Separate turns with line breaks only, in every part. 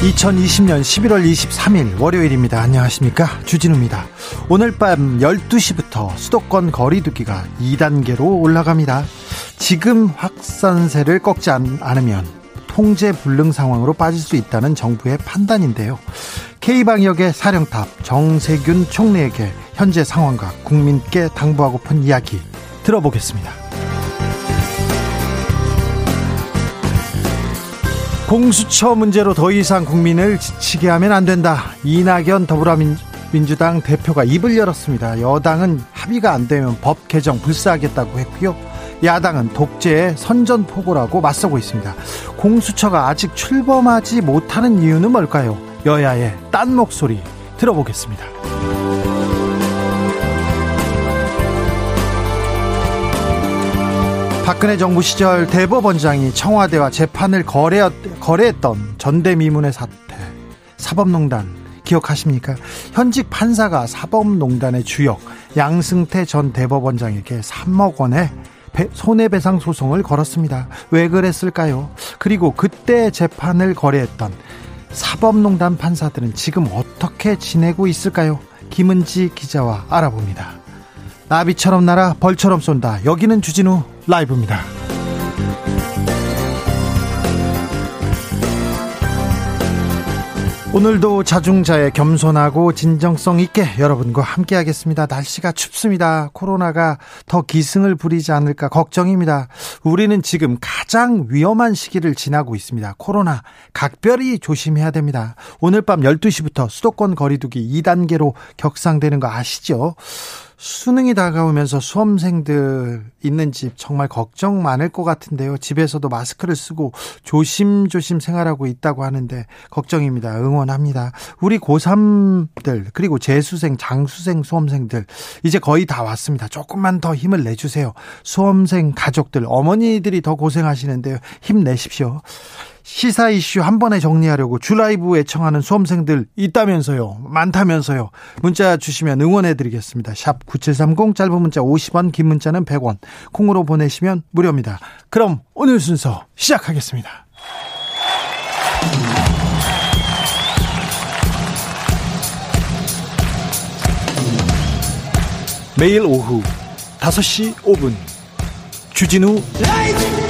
2020년 11월 23일 월요일입니다. 안녕하십니까? 주진우입니다. 오늘 밤 12시부터 수도권 거리두기가 2단계로 올라갑니다. 지금 확산세를 꺾지 않으면 통제 불능 상황으로 빠질 수 있다는 정부의 판단인데요. K방역의 사령탑 정세균 총리에게 현재 상황과 국민께 당부하고픈 이야기 들어보겠습니다. 공수처 문제로 더 이상 국민을 지치게 하면 안 된다. 이낙연 더불어민주당 대표가 입을 열었습니다. 여당은 합의가 안 되면 법 개정 불사하겠다고 했고요. 야당은 독재의 선전포고라고 맞서고 있습니다. 공수처가 아직 출범하지 못하는 이유는 뭘까요? 여야의 딴 목소리 들어보겠습니다. 박근혜 정부 시절 대법원장이 청와대와 재판을 거래, 거래했던 전대미문의 사태, 사법농단 기억하십니까? 현직 판사가 사법농단의 주역 양승태 전 대법원장에게 3억 원의 손해배상 소송을 걸었습니다. 왜 그랬을까요? 그리고 그때 재판을 거래했던 사법농단 판사들은 지금 어떻게 지내고 있을까요? 김은지 기자와 알아봅니다. 나비처럼 날아 벌처럼 쏜다. 여기는 주진우 라이브입니다. 오늘도 자중자의 겸손하고 진정성 있게 여러분과 함께 하겠습니다. 날씨가 춥습니다. 코로나가 더 기승을 부리지 않을까 걱정입니다. 우리는 지금 가장 위험한 시기를 지나고 있습니다. 코로나 각별히 조심해야 됩니다. 오늘 밤 12시부터 수도권 거리두기 2단계로 격상되는 거 아시죠? 수능이 다가오면서 수험생들 있는 집 정말 걱정 많을 것 같은데요. 집에서도 마스크를 쓰고 조심조심 생활하고 있다고 하는데 걱정입니다. 응원합니다. 우리 고3들 그리고 재수생, 장수생 수험생들 이제 거의 다 왔습니다. 조금만 더 힘을 내주세요. 수험생 가족들 어머니들이 더 고생하시는데요. 힘내십시오. 시사 이슈 한 번에 정리하려고 주라이브 애청하는 수험생들 있다면서요. 많다면서요. 문자 주시면 응원해 드리겠습니다. 샵 9730 짧은 문자 50원 긴 문자는 100원 콩으로 보내시면 무료입니다. 그럼 오늘 순서 시작하겠습니다. 매일 오후 5시 5분 주진우 라이브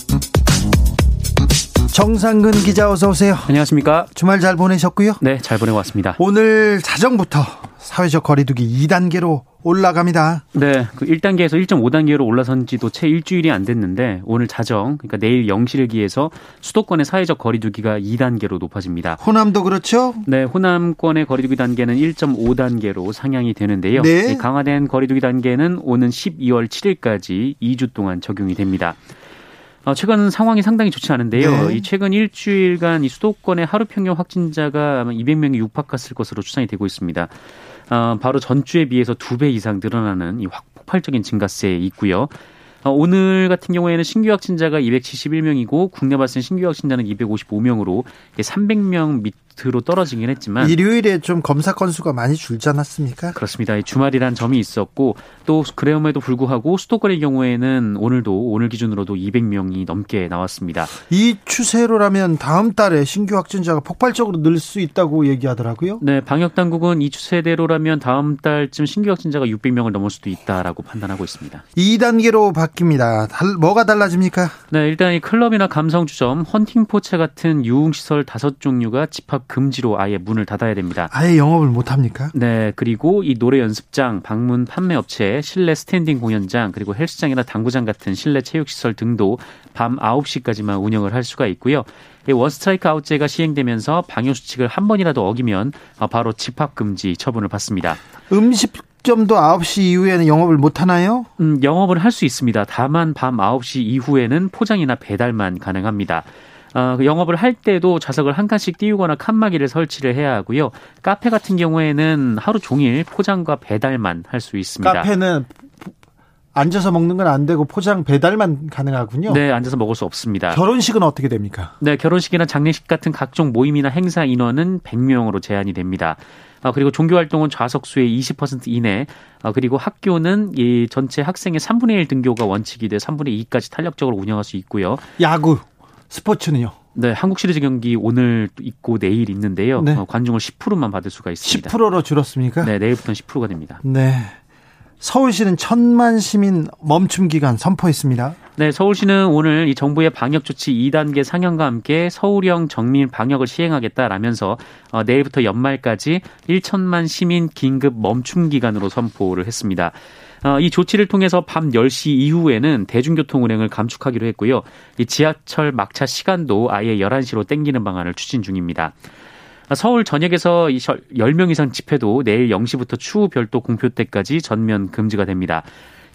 정상근 기자 어서 오세요.
안녕하십니까?
주말 잘 보내셨고요?
네, 잘 보내고 왔습니다.
오늘 자정부터 사회적 거리두기 2단계로 올라갑니다.
네, 그 1단계에서 1.5단계로 올라선 지도 채 일주일이 안 됐는데 오늘 자정, 그러니까 내일 0시를 기해서 수도권의 사회적 거리두기가 2단계로 높아집니다.
호남도 그렇죠?
네, 호남권의 거리두기 단계는 1.5단계로 상향이 되는데요. 네. 강화된 거리두기 단계는 오는 12월 7일까지 2주 동안 적용이 됩니다. 어, 최근 상황이 상당히 좋지 않은데요. 네. 이 최근 일주일간 이 수도권의 하루 평균 확진자가 아마 200명이 육박했을 것으로 추산이 되고 있습니다. 어, 바로 전주에 비해서 두 배 이상 늘어나는 이 폭발적인 증가세에 있고요. 어, 오늘 같은 경우에는 신규 확진자가 271명이고 국내 발생 신규 확진자는 255명으로 300명 10%로 떨어지긴 했지만
일요일에 좀 검사 건수가 많이 줄지 않았습니까?
그렇습니다. 주말이란 점이 있었고 또 그럼에도 불구하고 수도권의 경우에는 오늘도 오늘 기준으로도 200명이 넘게 나왔습니다.
이 추세로라면 다음 달에 신규 확진자가 폭발적으로 늘 수 있다고 얘기하더라고요.
네, 방역 당국은 이 추세대로라면 다음 달쯤 신규 확진자가 600명을 넘을 수도 있다라고 판단하고 있습니다.
2단계로 바뀝니다. 달, 뭐가 달라집니까?
네, 일단 이 클럽이나 감성 주점, 헌팅포차 같은 유흥 시설 다섯 종류가 집합 금지로 아예 문을 닫아야 됩니다.
아예 영업을 못 합니까?
네, 그리고 이 노래 연습장, 방문 판매 업체, 실내 스탠딩 공연장, 그리고 헬스장이나 당구장 같은 실내 체육 시설 등도 밤 9시까지만 운영을 할 수가 있고요. 원스트라이크 아웃제가 시행되면서 방역 수칙을 한 번이라도 어기면 바로 집합 금지 처분을 받습니다.
음식점도 9시 이후에는 영업을 못 하나요?
음, 영업을 할 수 있습니다. 다만 밤 9시 이후에는 포장이나 배달만 가능합니다. 어, 영업을 할 때도 좌석을 한 칸씩 띄우거나 칸막이를 설치를 해야 하고요. 카페 같은 경우에는 하루 종일 포장과 배달만 할 수 있습니다.
카페는 앉아서 먹는 건 안 되고 포장 배달만 가능하군요.
네, 앉아서 먹을 수 없습니다.
결혼식은 어떻게 됩니까?
네, 결혼식이나 장례식 같은 각종 모임이나 행사 인원은 100명으로 제한이 됩니다. 아, 그리고 종교 활동은 좌석 수의 20% 이내, 아, 그리고 학교는 이 전체 학생의 3분의 1 등교가 원칙이 돼 3분의 2까지 탄력적으로 운영할 수 있고요.
야구, 스포츠는요?
네, 한국 시리즈 경기 오늘 있고 내일 있는데요. 네. 어, 관중을 10%만 받을 수가 있습니다.
10%로 줄었습니까?
네, 내일부터는 10%가 됩니다.
네. 서울시는 천만 시민 멈춤 기간 선포했습니다.
네, 서울시는 오늘 이 정부의 방역 조치 2단계 상향과 함께 서울형 정민 방역을 시행하겠다라면서 어, 내일부터 연말까지 1천만 시민 긴급 멈춤 기간으로 선포를 했습니다. 어, 이 조치를 통해서 밤 10시 이후에는 대중교통 운행을 감축하기로 했고요. 이 지하철 막차 시간도 아예 11시로 땡기는 방안을 추진 중입니다. 서울 전역에서 10명 이상 집회도 내일 0시부터 추후 별도 공표 때까지 전면 금지가 됩니다.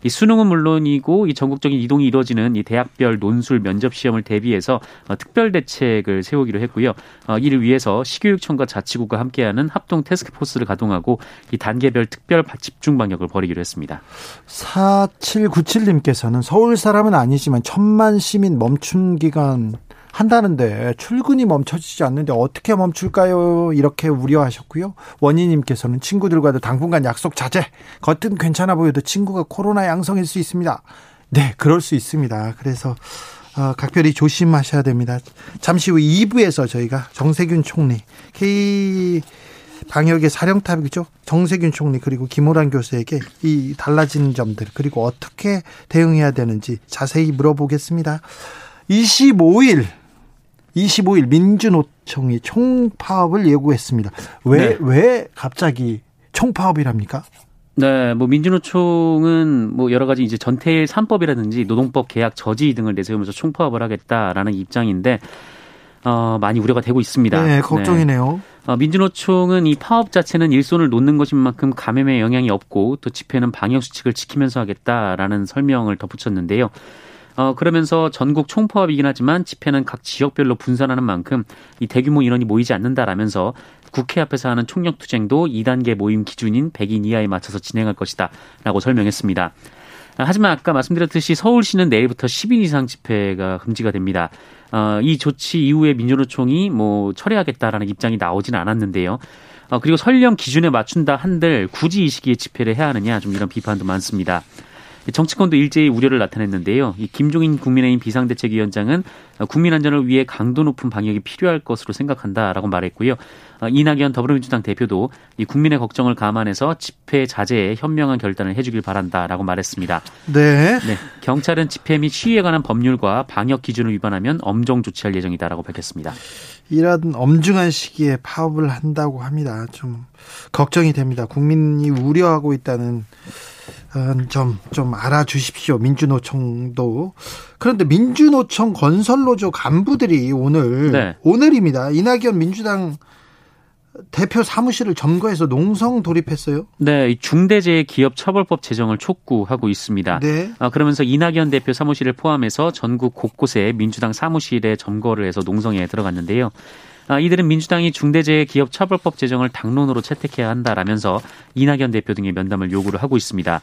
이 수능은 물론이고 이 전국적인 이동이 이루어지는 이 대학별 논술 면접 시험을 대비해서 어, 특별 대책을 세우기로 했고요. 어, 이를 위해서 시교육청과 자치구가 함께하는 합동 테스크포스를 가동하고 이 단계별 특별 집중 방역을 벌이기로 했습니다.
4797님께서는 서울 사람은 아니지만 천만 시민 멈춘 기간 한다는데 출근이 멈춰지지 않는데 어떻게 멈출까요? 이렇게 우려하셨고요. 원희님께서는 친구들과도 당분간 약속 자제. 겉은 괜찮아 보여도 친구가 코로나 양성일 수 있습니다. 네, 그럴 수 있습니다. 그래서 어, 각별히 조심하셔야 됩니다. 잠시 후 2부에서 저희가 정세균 총리, K 방역의 사령탑이죠. 정세균 총리 그리고 김호란 교수에게 이 달라진 점들 그리고 어떻게 대응해야 되는지 자세히 물어보겠습니다. 25일 25일 민주노총이 총파업을 예고했습니다. 왜, 네. 왜 갑자기 총파업이랍니까?
네, 뭐 민주노총은 뭐 여러 가지 이제 전태일 3법이라든지 노동법 계약 저지 등을 내세우면서 총파업을 하겠다라는 입장인데 어, 많이 우려가 되고 있습니다.
네, 걱정이네요. 네.
어, 민주노총은 이 파업 자체는 일손을 놓는 것인 만큼 감염에 영향이 없고 또 집회는 방역 수칙을 지키면서 하겠다라는 설명을 덧붙였는데요. 어, 그러면서 전국 총파업이긴 하지만 집회는 각 지역별로 분산하는 만큼 이 대규모 인원이 모이지 않는다라면서 국회 앞에서 하는 총력 투쟁도 2단계 모임 기준인 100인 이하에 맞춰서 진행할 것이다. 라고 설명했습니다. 하지만 아까 말씀드렸듯이 서울시는 내일부터 10인 이상 집회가 금지가 됩니다. 어, 이 조치 이후에 민주노총이 뭐 철회하겠다라는 입장이 나오지는 않았는데요. 어, 그리고 설령 기준에 맞춘다 한들 굳이 이 시기에 집회를 해야 하느냐 좀 이런 비판도 많습니다. 정치권도 일제히 우려를 나타냈는데요. 이 김종인 국민의힘 비상대책위원장은 국민 안전을 위해 강도 높은 방역이 필요할 것으로 생각한다라고 말했고요. 어, 이낙연 더불어민주당 대표도 이 국민의 걱정을 감안해서 집회 자제에 현명한 결단을 해주길 바란다라고 말했습니다.
네.
네. 경찰은 집회 및 시위에 관한 법률과 방역 기준을 위반하면 엄정 조치할 예정이다라고 밝혔습니다.
이런 엄중한 시기에 파업을 한다고 합니다. 좀 걱정이 됩니다. 국민이 우려하고 있다는 좀, 좀 알아주십시오. 민주노총도. 그런데 민주노총 건설노조 간부들이 오늘, 네. 오늘입니다. 이낙연 민주당 대표 사무실을 점거해서 농성 돌입했어요.
네, 중대재해기업처벌법 제정을 촉구하고 있습니다. 네. 아, 그러면서 이낙연 대표 사무실을 포함해서 전국 곳곳에 민주당 사무실에 점거를 해서 농성에 들어갔는데요. 아, 이들은 민주당이 중대재해기업처벌법 제정을 당론으로 채택해야 한다라면서 이낙연 대표 등의 면담을 요구를 하고 있습니다.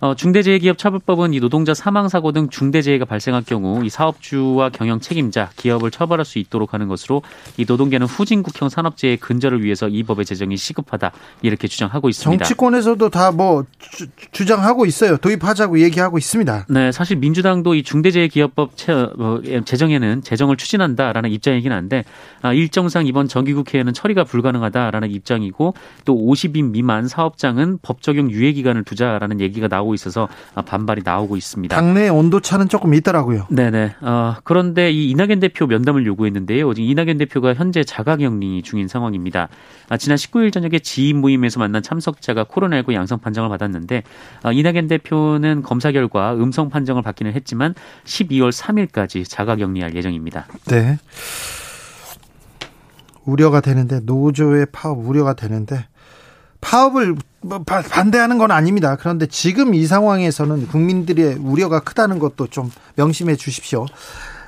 어, 중대재해기업처벌법은 이 노동자 사망사고 등 중대재해가 발생할 경우 이 사업주와 경영 책임자, 기업을 처벌할 수 있도록 하는 것으로 이 노동계는 후진국형 산업재해 근절을 위해서 이 법의 제정이 시급하다 이렇게 주장하고 있습니다.
정치권에서도 다 뭐 주장하고 있어요. 도입하자고 얘기하고 있습니다.
네, 사실 민주당도 이 중대재해기업법 어, 제정에는 제정을 추진한다라는 입장이긴 한데 아, 일정상 이번 정기국회에는 처리가 불가능하다라는 입장이고 또 50인 미만 사업장은 법 적용 유예 기간을 두자라는 얘기가 나오고. 나오고 있어서 반발이 나오고 있습니다.
당내 온도 차는 조금 있더라고요.
네네. 어, 그런데 이 이낙연 대표 면담을 요구했는데요. 이낙연 대표가 현재 자가격리 중인 상황입니다. 아, 지난 19일 저녁에 지인 모임에서 만난 참석자가 코로나19 양성 판정을 받았는데 아, 이낙연 대표는 검사 결과 음성 판정을 받기는 했지만 12월 3일까지 자가격리할 예정입니다.
네. 우려가 되는데 노조의 파업 우려가 되는데 파업을 뭐 반대하는 건 아닙니다. 그런데 지금 이 상황에서는 국민들의 우려가 크다는 것도 좀 명심해 주십시오.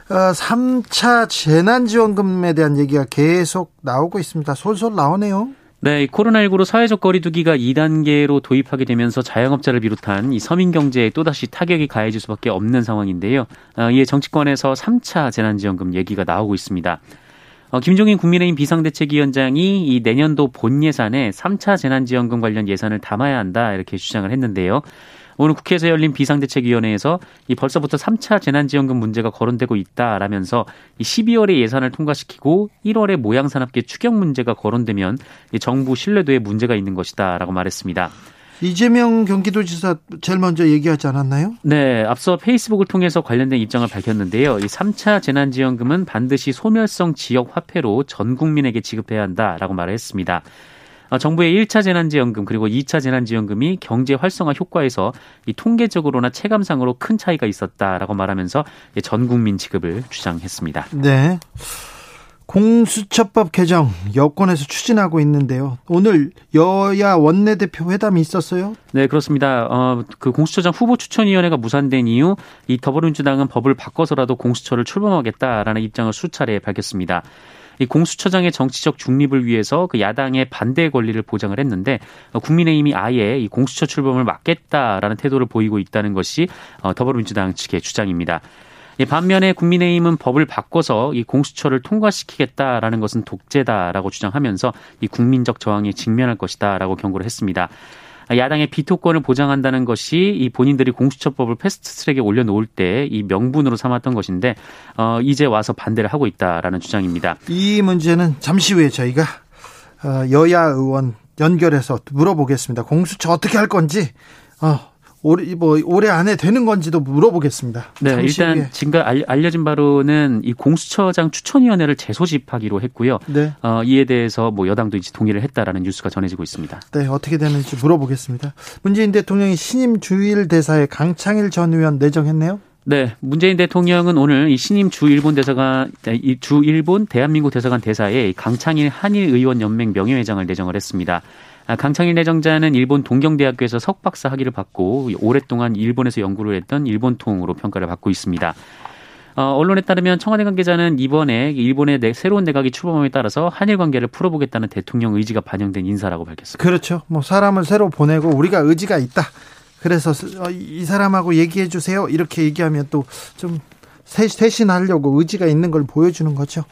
3차 어, 재난지원금에 대한 얘기가 계속 나오고 있습니다. 솔솔 나오네요.
네, 코로나19로 사회적 거리두기가 2단계로 도입하게 되면서 자영업자를 비롯한 이 서민 경제에 또다시 타격이 가해질 수밖에 없는 상황인데요. 어, 이에 정치권에서 3차 재난지원금 얘기가 나오고 있습니다. 어, 김종인 국민의힘 비상대책위원장이 이 내년도 본 예산에 3차 재난지원금 관련 예산을 담아야 한다 이렇게 주장을 했는데요. 오늘 국회에서 열린 비상대책위원회에서 이 벌써부터 3차 재난지원금 문제가 거론되고 있다라면서 이 12월에 예산을 통과시키고 1월에 모양산업계 추경 문제가 거론되면 이 정부 신뢰도에 문제가 있는 것이다라고 말했습니다.
이재명 경기도지사 제일 먼저 얘기하지 않았나요?
네, 앞서 페이스북을 통해서 관련된 입장을 밝혔는데요. 이 3차 재난지원금은 반드시 소멸성 지역 화폐로 전 국민에게 지급해야 한다라고 말을 했습니다. 어, 정부의 1차 재난지원금 그리고 2차 재난지원금이 경제 활성화 효과에서 이 통계적으로나 체감상으로 큰 차이가 있었다라고 말하면서 전 국민 지급을 주장했습니다.
네. 공수처법 개정 여권에서 추진하고 있는데요. 오늘 여야 원내대표 회담이 있었어요?
네, 그렇습니다. 어, 그 공수처장 후보 추천위원회가 무산된 이후 이 더불어민주당은 법을 바꿔서라도 공수처를 출범하겠다라는 입장을 수차례 밝혔습니다. 이 공수처장의 정치적 중립을 위해서 그 야당의 반대 권리를 보장을 했는데 어, 국민의힘이 아예 이 공수처 출범을 막겠다라는 태도를 보이고 있다는 것이 어, 더불어민주당 측의 주장입니다. 반면에 국민의힘은 법을 바꿔서 이 공수처를 통과시키겠다라는 것은 독재다라고 주장하면서 이 국민적 저항에 직면할 것이다라고 경고를 했습니다. 야당의 비토권을 보장한다는 것이 이 본인들이 공수처법을 패스트트랙에 올려놓을 때 이 명분으로 삼았던 것인데 어, 이제 와서 반대를 하고 있다라는 주장입니다.
이 문제는 잠시 후에 저희가 어, 여야 의원 연결해서 물어보겠습니다. 공수처 어떻게 할 건지 어, 올해 뭐 올해 안에 되는 건지도 물어보겠습니다.
네, 일단 후에. 지금 알려진 바로는 이 공수처장 추천위원회를 재소집하기로 했고요. 네. 어, 이에 대해서 뭐 여당도 이제 동의를 했다라는 뉴스가 전해지고 있습니다.
네, 어떻게 되는지 물어보겠습니다. 문재인 대통령이 신임 주일 대사에 강창일 전 의원 내정했네요.
네, 문재인 대통령은 오늘 이 신임 주 일본 대사관, 주 일본 대한민국 대사관 대사에 강창일 한일 의원 연맹 명예회장을 내정을 했습니다. 아, 강창일 내정자는 일본 동경대학교에서 석박사 학위를 받고 오랫동안 일본에서 연구를 했던 일본통으로 평가를 받고 있습니다. 어, 언론에 따르면 청와대 관계자는 이번에 일본의 내, 새로운 내각이 출범함에 따라서 한일 관계를 풀어보겠다는 대통령 의지가 반영된 인사라고 밝혔습니다.
그렇죠. 뭐 사람을 새로 보내고 우리가 의지가 있다. 그래서 어, 이 사람하고 얘기해 주세요. 이렇게 얘기하면 또좀 쇄신하려고 의지가 있는 걸 보여주는 거죠.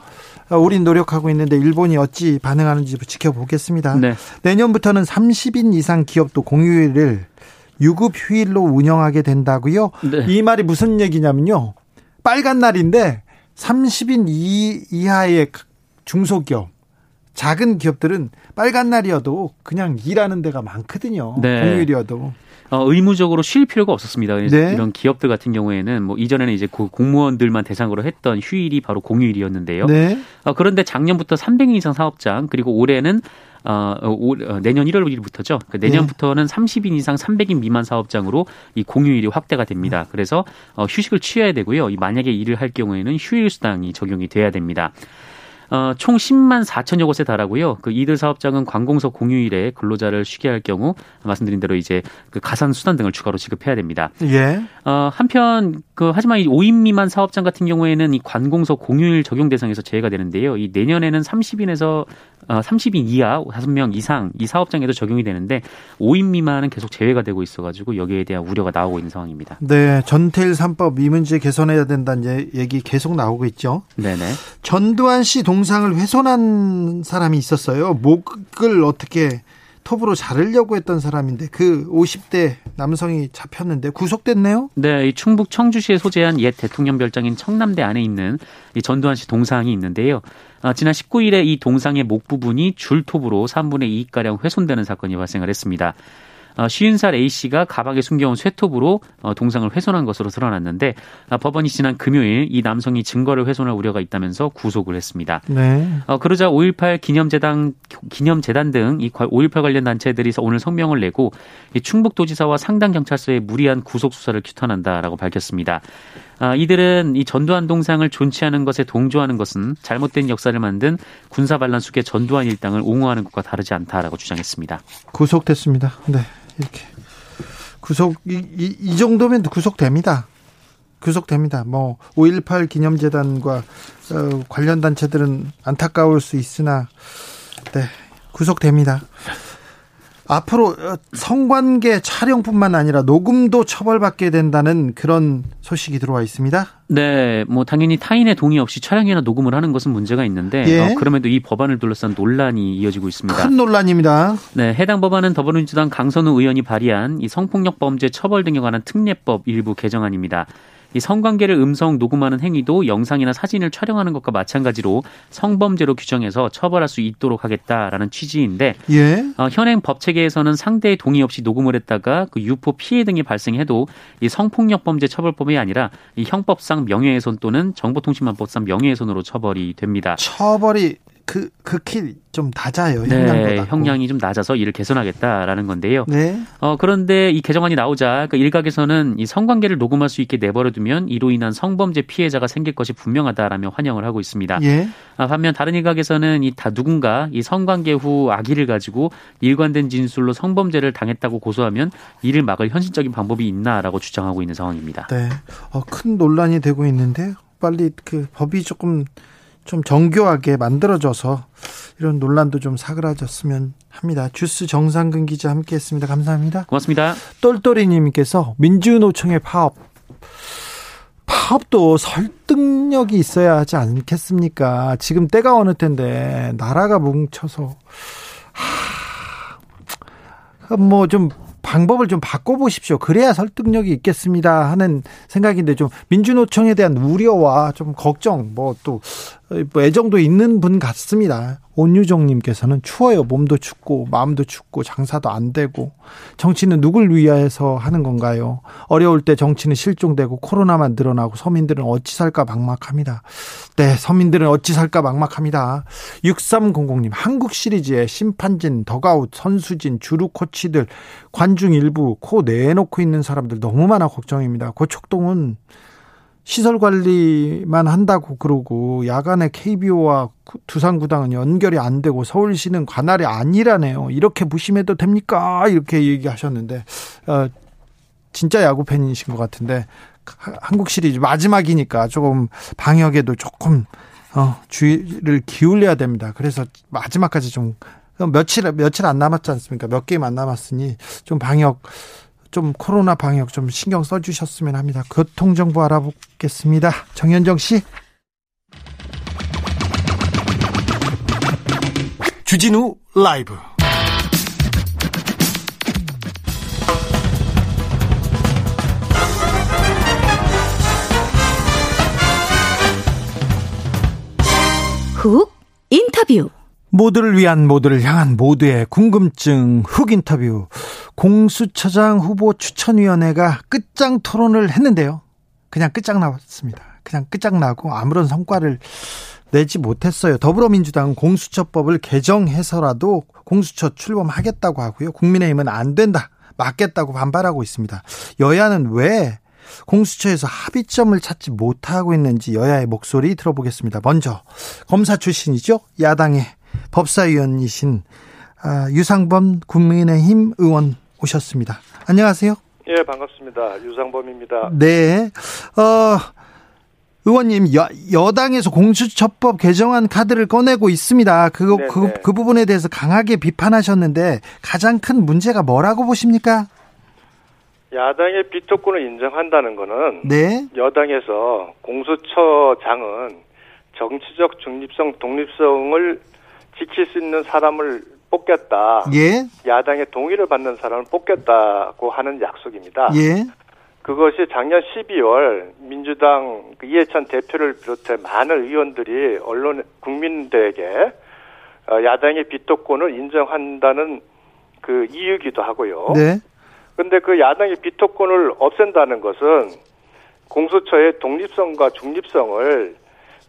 어, 우린 노력하고 있는데 일본이 어찌 반응하는지 지켜보겠습니다. 네. 내년부터는 30인 이상 기업도 공휴일을 유급 휴일로 운영하게 된다고요. 네. 이 말이 무슨 얘기냐면요. 빨간 날인데 30인 이, 이하의 중소기업 작은 기업들은 빨간 날이어도 그냥 일하는 데가 많거든요. 네. 공휴일이어도.
어, 의무적으로 쉴 필요가 없었습니다. 네. 이런 기업들 같은 경우에는 뭐 이전에는 이제 공무원들만 대상으로 했던 휴일이 바로 공휴일이었는데요. 네. 어, 그런데 작년부터 300인 이상 사업장 그리고 올해는 어, 올, 어, 내년 1월 1일부터죠. 그러니까 내년부터는 네. 30인 이상 300인 미만 사업장으로 이 공휴일이 확대가 됩니다. 그래서 어, 휴식을 취해야 되고요. 이 만약에 일을 할 경우에는 휴일 수당이 적용이 돼야 됩니다. 어, 총 10만 4천여 곳에 달하고요. 그 이들 사업장은 관공서 공휴일에 근로자를 쉬게 할 경우 말씀드린 대로 이제 그 가산 수단 등을 추가로 지급해야 됩니다. 예. 어, 한편 그 하지만 이 5인 미만 사업장 같은 경우에는 이 관공서 공휴일 적용 대상에서 제외가 되는데요. 이 내년에는 30인에서 30인 이하 5명 이상 이 사업장에도 적용이 되는데 5인 미만은 계속 제외가 되고 있어가지고 여기에 대한 우려가 나오고 있는 상황입니다.
네, 전태일 3법 이 문제 개선해야 된다는 얘기 계속 나오고 있죠.
네네.
전두환 씨 동상을 훼손한 사람이 있었어요. 목을 어떻게 톱으로 자르려고 했던 사람인데 그 50대 남성이 잡혔는데 구속됐네요.
네, 충북 청주시에 소재한 옛 대통령 별장인 청남대 안에 있는 이 전두환 씨 동상이 있는데요. 아, 지난 19일에 이 동상의 목 부분이 줄톱으로 3분의 2가량 훼손되는 사건이 발생을 했습니다. 50살 어, A씨가 가방에 숨겨온 쇠톱으로 어, 동상을 훼손한 것으로 드러났는데 아, 법원이 지난 금요일 이 남성이 증거를 훼손할 우려가 있다면서 구속을 했습니다. 네. 어, 그러자 5.18 기념재단 기념재단 등 이 5.18 관련 단체들이 오늘 성명을 내고 충북도지사와 상당경찰서에 무리한 구속 수사를 규탄한다라고 밝혔습니다. 아, 이들은 이 전두환 동상을 존치하는 것에 동조하는 것은 잘못된 역사를 만든 군사반란 속의 전두환 일당을 옹호하는 것과 다르지 않다라고 주장했습니다.
구속됐습니다. 네. 이렇게 구속 이, 이, 이 정도면 구속됩니다. 구속됩니다. 뭐 5.18 기념재단과 어, 관련 단체들은 안타까울 수 있으나 네 구속됩니다. 앞으로 어, 성관계 촬영뿐만 아니라 녹음도 처벌받게 된다는 그런 소식이 들어와 있습니다.
네, 뭐 당연히 타인의 동의 없이 촬영이나 녹음을 하는 것은 문제가 있는데 예. 어, 그럼에도 이 법안을 둘러싼 논란이 이어지고 있습니다.
큰 논란입니다.
네, 해당 법안은 더불어민주당 강선우 의원이 발의한 이 성폭력 범죄 처벌 등에 관한 특례법 일부 개정안입니다. 이 성관계를 음성 녹음하는 행위도 영상이나 사진을 촬영하는 것과 마찬가지로 성범죄로 규정해서 처벌할 수 있도록 하겠다라는 취지인데 예. 어, 현행 법 체계에서는 상대의 동의 없이 녹음을 했다가 그 유포 피해 등이 발생해도 이 성폭력 범죄 처벌법이 아니라 이 형법상 명예훼손 또는 정보통신망법상 명예훼손으로 처벌이 됩니다.
처벌이 그 극히 좀 낮아요.
네, 형량보다. 형량이 좀 낮아서 이를 개선하겠다라는 건데요. 네. 어 그런데 이 개정안이 나오자 그 일각에서는 이 성관계를 녹음할 수 있게 내버려두면 이로 인한 성범죄 피해자가 생길 것이 분명하다라며 환영을 하고 있습니다. 예. 아, 반면 다른 일각에서는 이 다 누군가 이 성관계 후 아기를 가지고 일관된 진술로 성범죄를 당했다고 고소하면 이를 막을 현실적인 방법이 있나라고 주장하고 있는 상황입니다.
네. 어, 큰 논란이 되고 있는데 빨리 그 법이 조금 좀 정교하게 만들어져서 이런 논란도 좀 사그라졌으면 합니다. 주스 정상근 기자 함께했습니다. 감사합니다.
고맙습니다.
똘똘이님께서 민주노총의 파업 파업도 설득력이 있어야 하지 않겠습니까? 지금 때가 어느 텐데 나라가 뭉쳐서 뭐좀 방법을 좀 바꿔보십시오. 그래야 설득력이 있겠습니다 하는 생각인데 좀 민주노총에 대한 우려와 좀 걱정 뭐 또 뭐 애정도 있는 분 같습니다. 온유정님께서는 추워요. 몸도 춥고 마음도 춥고 장사도 안 되고 정치는 누굴 위해서 하는 건가요? 어려울 때 정치는 실종되고 코로나만 늘어나고 서민들은 어찌 살까 막막합니다. 네, 서민들은 어찌 살까 막막합니다. 6300님 한국 시리즈의 심판진, 덕아웃, 선수진, 주루 코치들, 관중 일부 코 내놓고 있는 사람들 너무 많아 걱정입니다. 고척동은 시설 관리만 한다고 그러고 야간에 KBO와 두산구당은 연결이 안 되고 서울시는 관할이 아니라네요. 이렇게 무심해도 됩니까? 이렇게 얘기하셨는데 어, 진짜 야구 팬이신 것 같은데 한국 시리즈 마지막이니까 조금 방역에도 조금 어, 주의를 기울여야 됩니다. 그래서 마지막까지 좀 며칠 며칠 안 남았지 않습니까? 몇 게임 안 남았으니 좀 방역 좀 코로나 방역 좀 신경 써주셨으면 합니다. 교통정보 알아보겠습니다. 정현정 씨. 주진우 라이브.
훅 인터뷰.
모두를 위한 모두를 향한 모두의 궁금증 흑 인터뷰 공수처장 후보 추천위원회가 끝장 토론을 했는데요. 그냥 끝장 나왔습니다. 그냥 끝장 나고 아무런 성과를 내지 못했어요. 더불어민주당은 공수처법을 개정해서라도 공수처 출범하겠다고 하고요. 국민의힘은 안 된다. 맞겠다고 반발하고 있습니다. 여야는 왜 공수처에서 합의점을 찾지 못하고 있는지 여야의 목소리 들어보겠습니다. 먼저 검사 출신이죠. 야당의 법사위원이신 아, 유상범 국민의힘 의원 오셨습니다. 안녕하세요.
예, 반갑습니다. 유상범입니다.
네. 어, 의원님 여, 여당에서 공수처법 개정안 카드를 꺼내고 있습니다. 그거 그, 그 부분에 대해서 강하게 비판하셨는데 가장 큰 문제가 뭐라고 보십니까?
야당의 비토권을 인정한다는 거는 네. 여당에서 공수처장은 정치적 중립성, 독립성을 지킬 수 있는 사람을 뽑겠다. 예. 야당의 동의를 받는 사람을 뽑겠다고 하는 약속입니다. 예. 그것이 작년 12월 민주당 그 이해찬 대표를 비롯해 많은 의원들이 언론 국민들에게 어, 야당의 비토권을 인정한다는 그 이유기도 하고요. 네. 근데 그 야당의 비토권을 없앤다는 것은 공수처의 독립성과 중립성을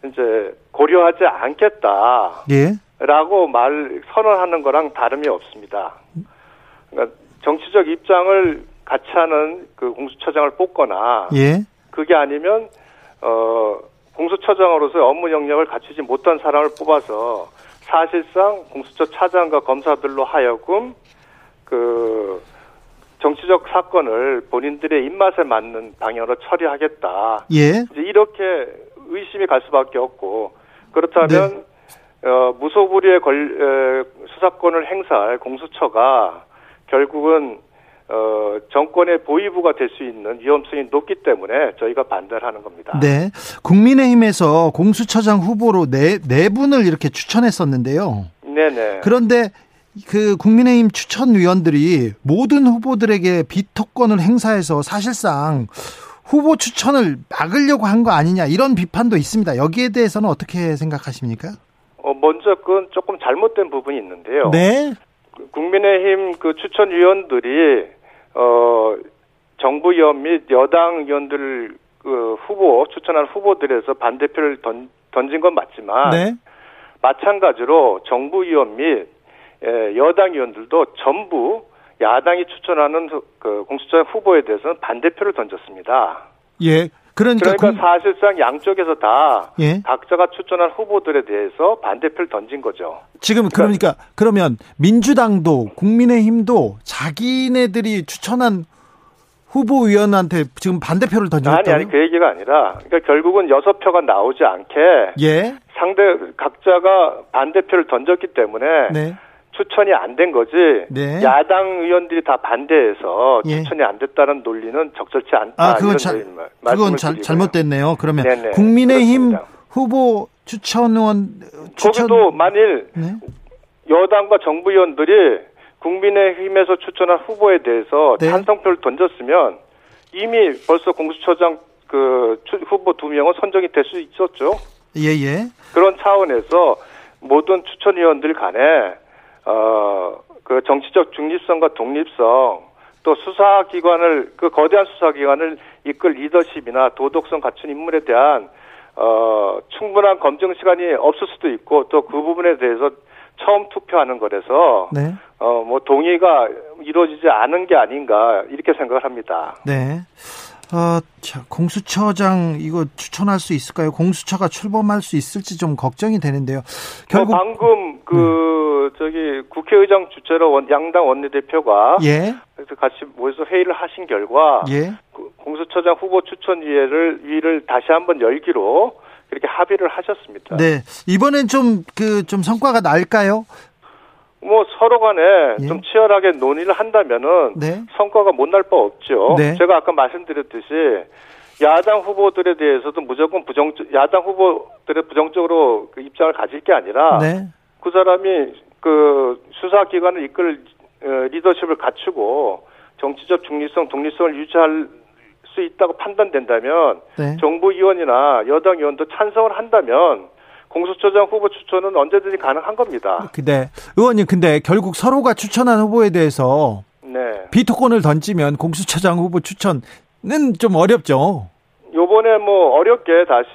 이제 고려하지 않겠다. 예. 라고 말 선언하는 거랑 다름이 없습니다. 그러니까 정치적 입장을 같이 하는 그 공수처장을 뽑거나 예. 그게 아니면 어 공수처장으로서 업무 영역을 갖추지 못한 사람을 뽑아서 사실상 공수처 차장과 검사들로 하여금 그 정치적 사건을 본인들의 입맛에 맞는 방향으로 처리하겠다. 예. 이제 이렇게 의심이 갈 수밖에 없고 그렇다면 네. 어, 무소불위의 걸, 에, 수사권을 행사할 공수처가 결국은 어, 정권의 보위부가 될 수 있는 위험성이 높기 때문에 저희가 반대를 하는 겁니다.
네. 국민의힘에서 공수처장 후보로 네, 네 분을 이렇게 추천했었는데요. 네네. 그런데 그 국민의힘 추천위원들이 모든 후보들에게 비토권을 행사해서 사실상 후보 추천을 막으려고 한 거 아니냐 이런 비판도 있습니다. 여기에 대해서는 어떻게 생각하십니까?
어, 먼저 그건 조금 잘못된 부분이 있는데요. 네. 국민의힘 그 추천 위원들이 어 정부 의원 및 여당 의원들 그 후보 추천한 후보들에서 반대표를 던, 던진 건 맞지만 네. 마찬가지로 정부 의원 및 예, 여당 의원들도 전부 야당이 추천하는 그 공수처 후보에 대해서는 반대표를 던졌습니다.
예. 그러니까,
그러니까 공... 사실상 양쪽에서 다 예? 각자가 추천한 후보들에 대해서 반대표를 던진 거죠.
지금 그러니까, 그러니까 그러면 민주당도 국민의힘도 자기네들이 추천한 후보 위원한테 지금 반대표를 던졌다.
아니 아니 그 얘기가 아니라 그러니까 결국은 여섯 표가 나오지 않게 예? 상대 각자가 반대표를 던졌기 때문에 네. 추천이 안 된 거지 네. 야당 의원들이 다 반대해서 예. 추천이 안 됐다는 논리는 적절치 않다.
아 그건 자, 그건 자, 잘못됐네요. 그러면 네네. 국민의힘 그렇습니다. 후보 추천원
추천... 거기도 만일 네? 여당과 정부 의원들이 국민의힘에서 추천한 후보에 대해서 네. 찬성표를 던졌으면 이미 벌써 공수처장 그 후보 두 명은 선정이 될 수 있었죠.
예예. 예.
그런 차원에서 모든 추천 위원들 간에 어, 그 정치적 중립성과 독립성 또 수사기관을 그 거대한 수사기관을 이끌 리더십이나 도덕성 갖춘 인물에 대한 어, 충분한 검증 시간이 없을 수도 있고 또 그 부분에 대해서 처음 투표하는 거라서 네. 어, 뭐 동의가 이루어지지 않은 게 아닌가 이렇게 생각을 합니다.
네. 어, 자, 공수처장 이거 추천할 수 있을까요? 공수처가 출범할 수 있을지 좀 걱정이 되는데요.
결국 어, 방금 그 네. 저기 국회의장 주최로 원, 양당 원내대표가 예. 그래서 같이 모여서 회의를 하신 결과 예. 그 공수처장 후보 추천위를 위를 다시 한번 열기로 그렇게 합의를 하셨습니다.
네. 이번엔 좀 그좀 그, 좀 성과가 날까요?
뭐 서로 간에 예. 좀 치열하게 논의를 한다면은 네. 성과가 못 날 바 없죠. 네. 제가 아까 말씀드렸듯이 야당 후보들에 대해서도 무조건 부정 야당 후보들의 부정적으로 그 입장을 가질 게 아니라 네. 그 사람이 그 수사 기관을 이끌 어, 리더십을 갖추고 정치적 중립성, 독립성을 유지할 수 있다고 판단된다면 네. 정부 의원이나 여당 의원도 찬성을 한다면 공수처장 후보 추천은 언제든지 가능한 겁니다.
근데 의원님 근데 결국 서로가 추천한 후보에 대해서 네. 비토권을 던지면 공수처장 후보 추천은 좀 어렵죠.
요번에 뭐 어렵게 다시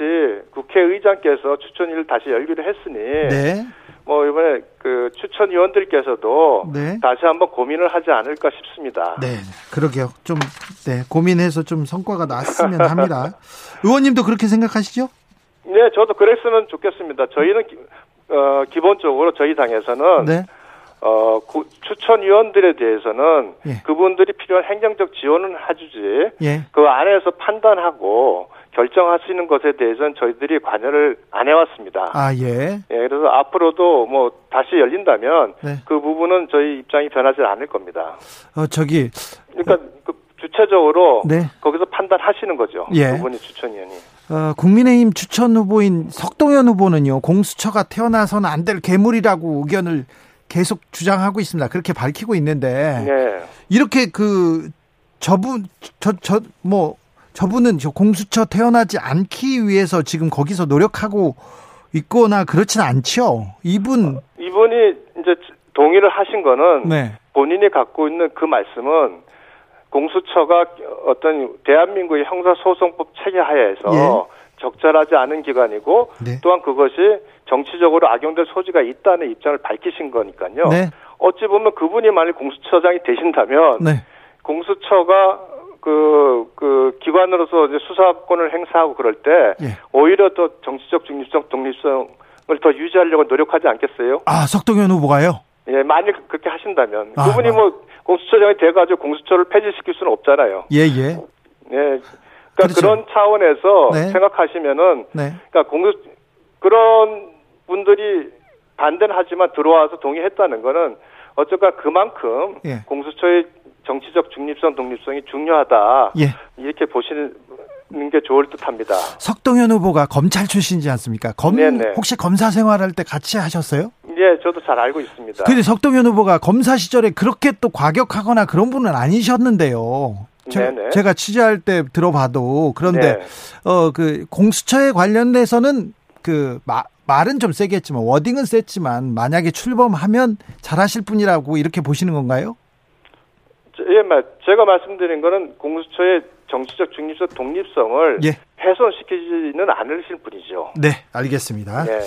국회의장께서 추천일을 다시 열기로 했으니 네. 뭐 이번에 그 추천 위원들께서도 네. 다시 한번 고민을 하지 않을까 싶습니다.
네, 그러게요. 좀 네, 고민해서 좀 성과가 났으면 합니다. 의원님도 그렇게 생각하시죠?
네, 저도 그랬으면 좋겠습니다. 저희는 기, 어, 기본적으로 저희 당에서는 네. 어, 구, 추천위원들에 대해서는 예. 그분들이 필요한 행정적 지원은 해주지 예. 그 안에서 판단하고 결정하시는 것에 대해서는 저희들이 관여를 안 해왔습니다.
아 예.
예, 그래서 앞으로도 뭐 다시 열린다면 네. 그 부분은 저희 입장이 변하지 않을 겁니다.
어 저기
그러니까 그 주체적으로 네. 거기서 판단하시는 거죠. 예. 두 분이 추천위원이.
어, 국민의힘 추천 후보인 석동현 후보는요 공수처가 태어나서는 안 될 괴물이라고 의견을 계속 주장하고 있습니다. 그렇게 밝히고 있는데 네. 이렇게 그 저분 저 저 뭐 저분은 저 공수처 태어나지 않기 위해서 지금 거기서 노력하고 있거나 그렇지는 않죠. 이분
이분이 이제 동의를 하신 거는 네. 본인이 갖고 있는 그 말씀은 공수처가 어떤 대한민국의 형사소송법 체계 하에서 예. 적절하지 않은 기관이고 네. 또한 그것이 정치적으로 악용될 소지가 있다는 입장을 밝히신 거니까요. 네. 어찌 보면 그분이 만약 공수처장이 되신다면 네. 공수처가 그, 그, 기관으로서 이제 수사권을 행사하고 그럴 때, 예. 오히려 더 정치적 중립성, 독립성을 더 유지하려고 노력하지 않겠어요?
아, 석동현 후보가요?
예, 만약 그렇게 하신다면. 아, 그분이 아. 뭐, 공수처장이 돼가지고 공수처를 폐지시킬 수는 없잖아요.
예, 예.
예. 그러니까 그렇죠. 그런 차원에서 네. 생각하시면은, 네. 그러니까 공수, 그런 분들이 반대는 하지만 들어와서 동의했다는 거는 어쨌건 그만큼 예. 공수처의 정치적 중립성, 독립성이 중요하다. 예. 이렇게 보시는 게 좋을 듯합니다.
석동현 후보가 검찰 출신이지 않습니까? 검 네네. 혹시 검사 생활할 때 같이 하셨어요?
예, 저도 잘 알고 있습니다.
근데 석동현 후보가 검사 시절에 그렇게 또 과격하거나 그런 분은 아니셨는데요. 제, 제가 취재할 때 들어봐도 그런데 네. 어그 공수처에 관련돼서는 그 마, 말은 좀 세겠지만 워딩은 셌지만 만약에 출범하면 잘하실 분이라고 이렇게 보시는 건가요?
예, 제가 말씀드린 거는 공수처의 정치적 중립성, 독립성을 예. 훼손시키지는 않으실 분이죠.
네, 알겠습니다. 예.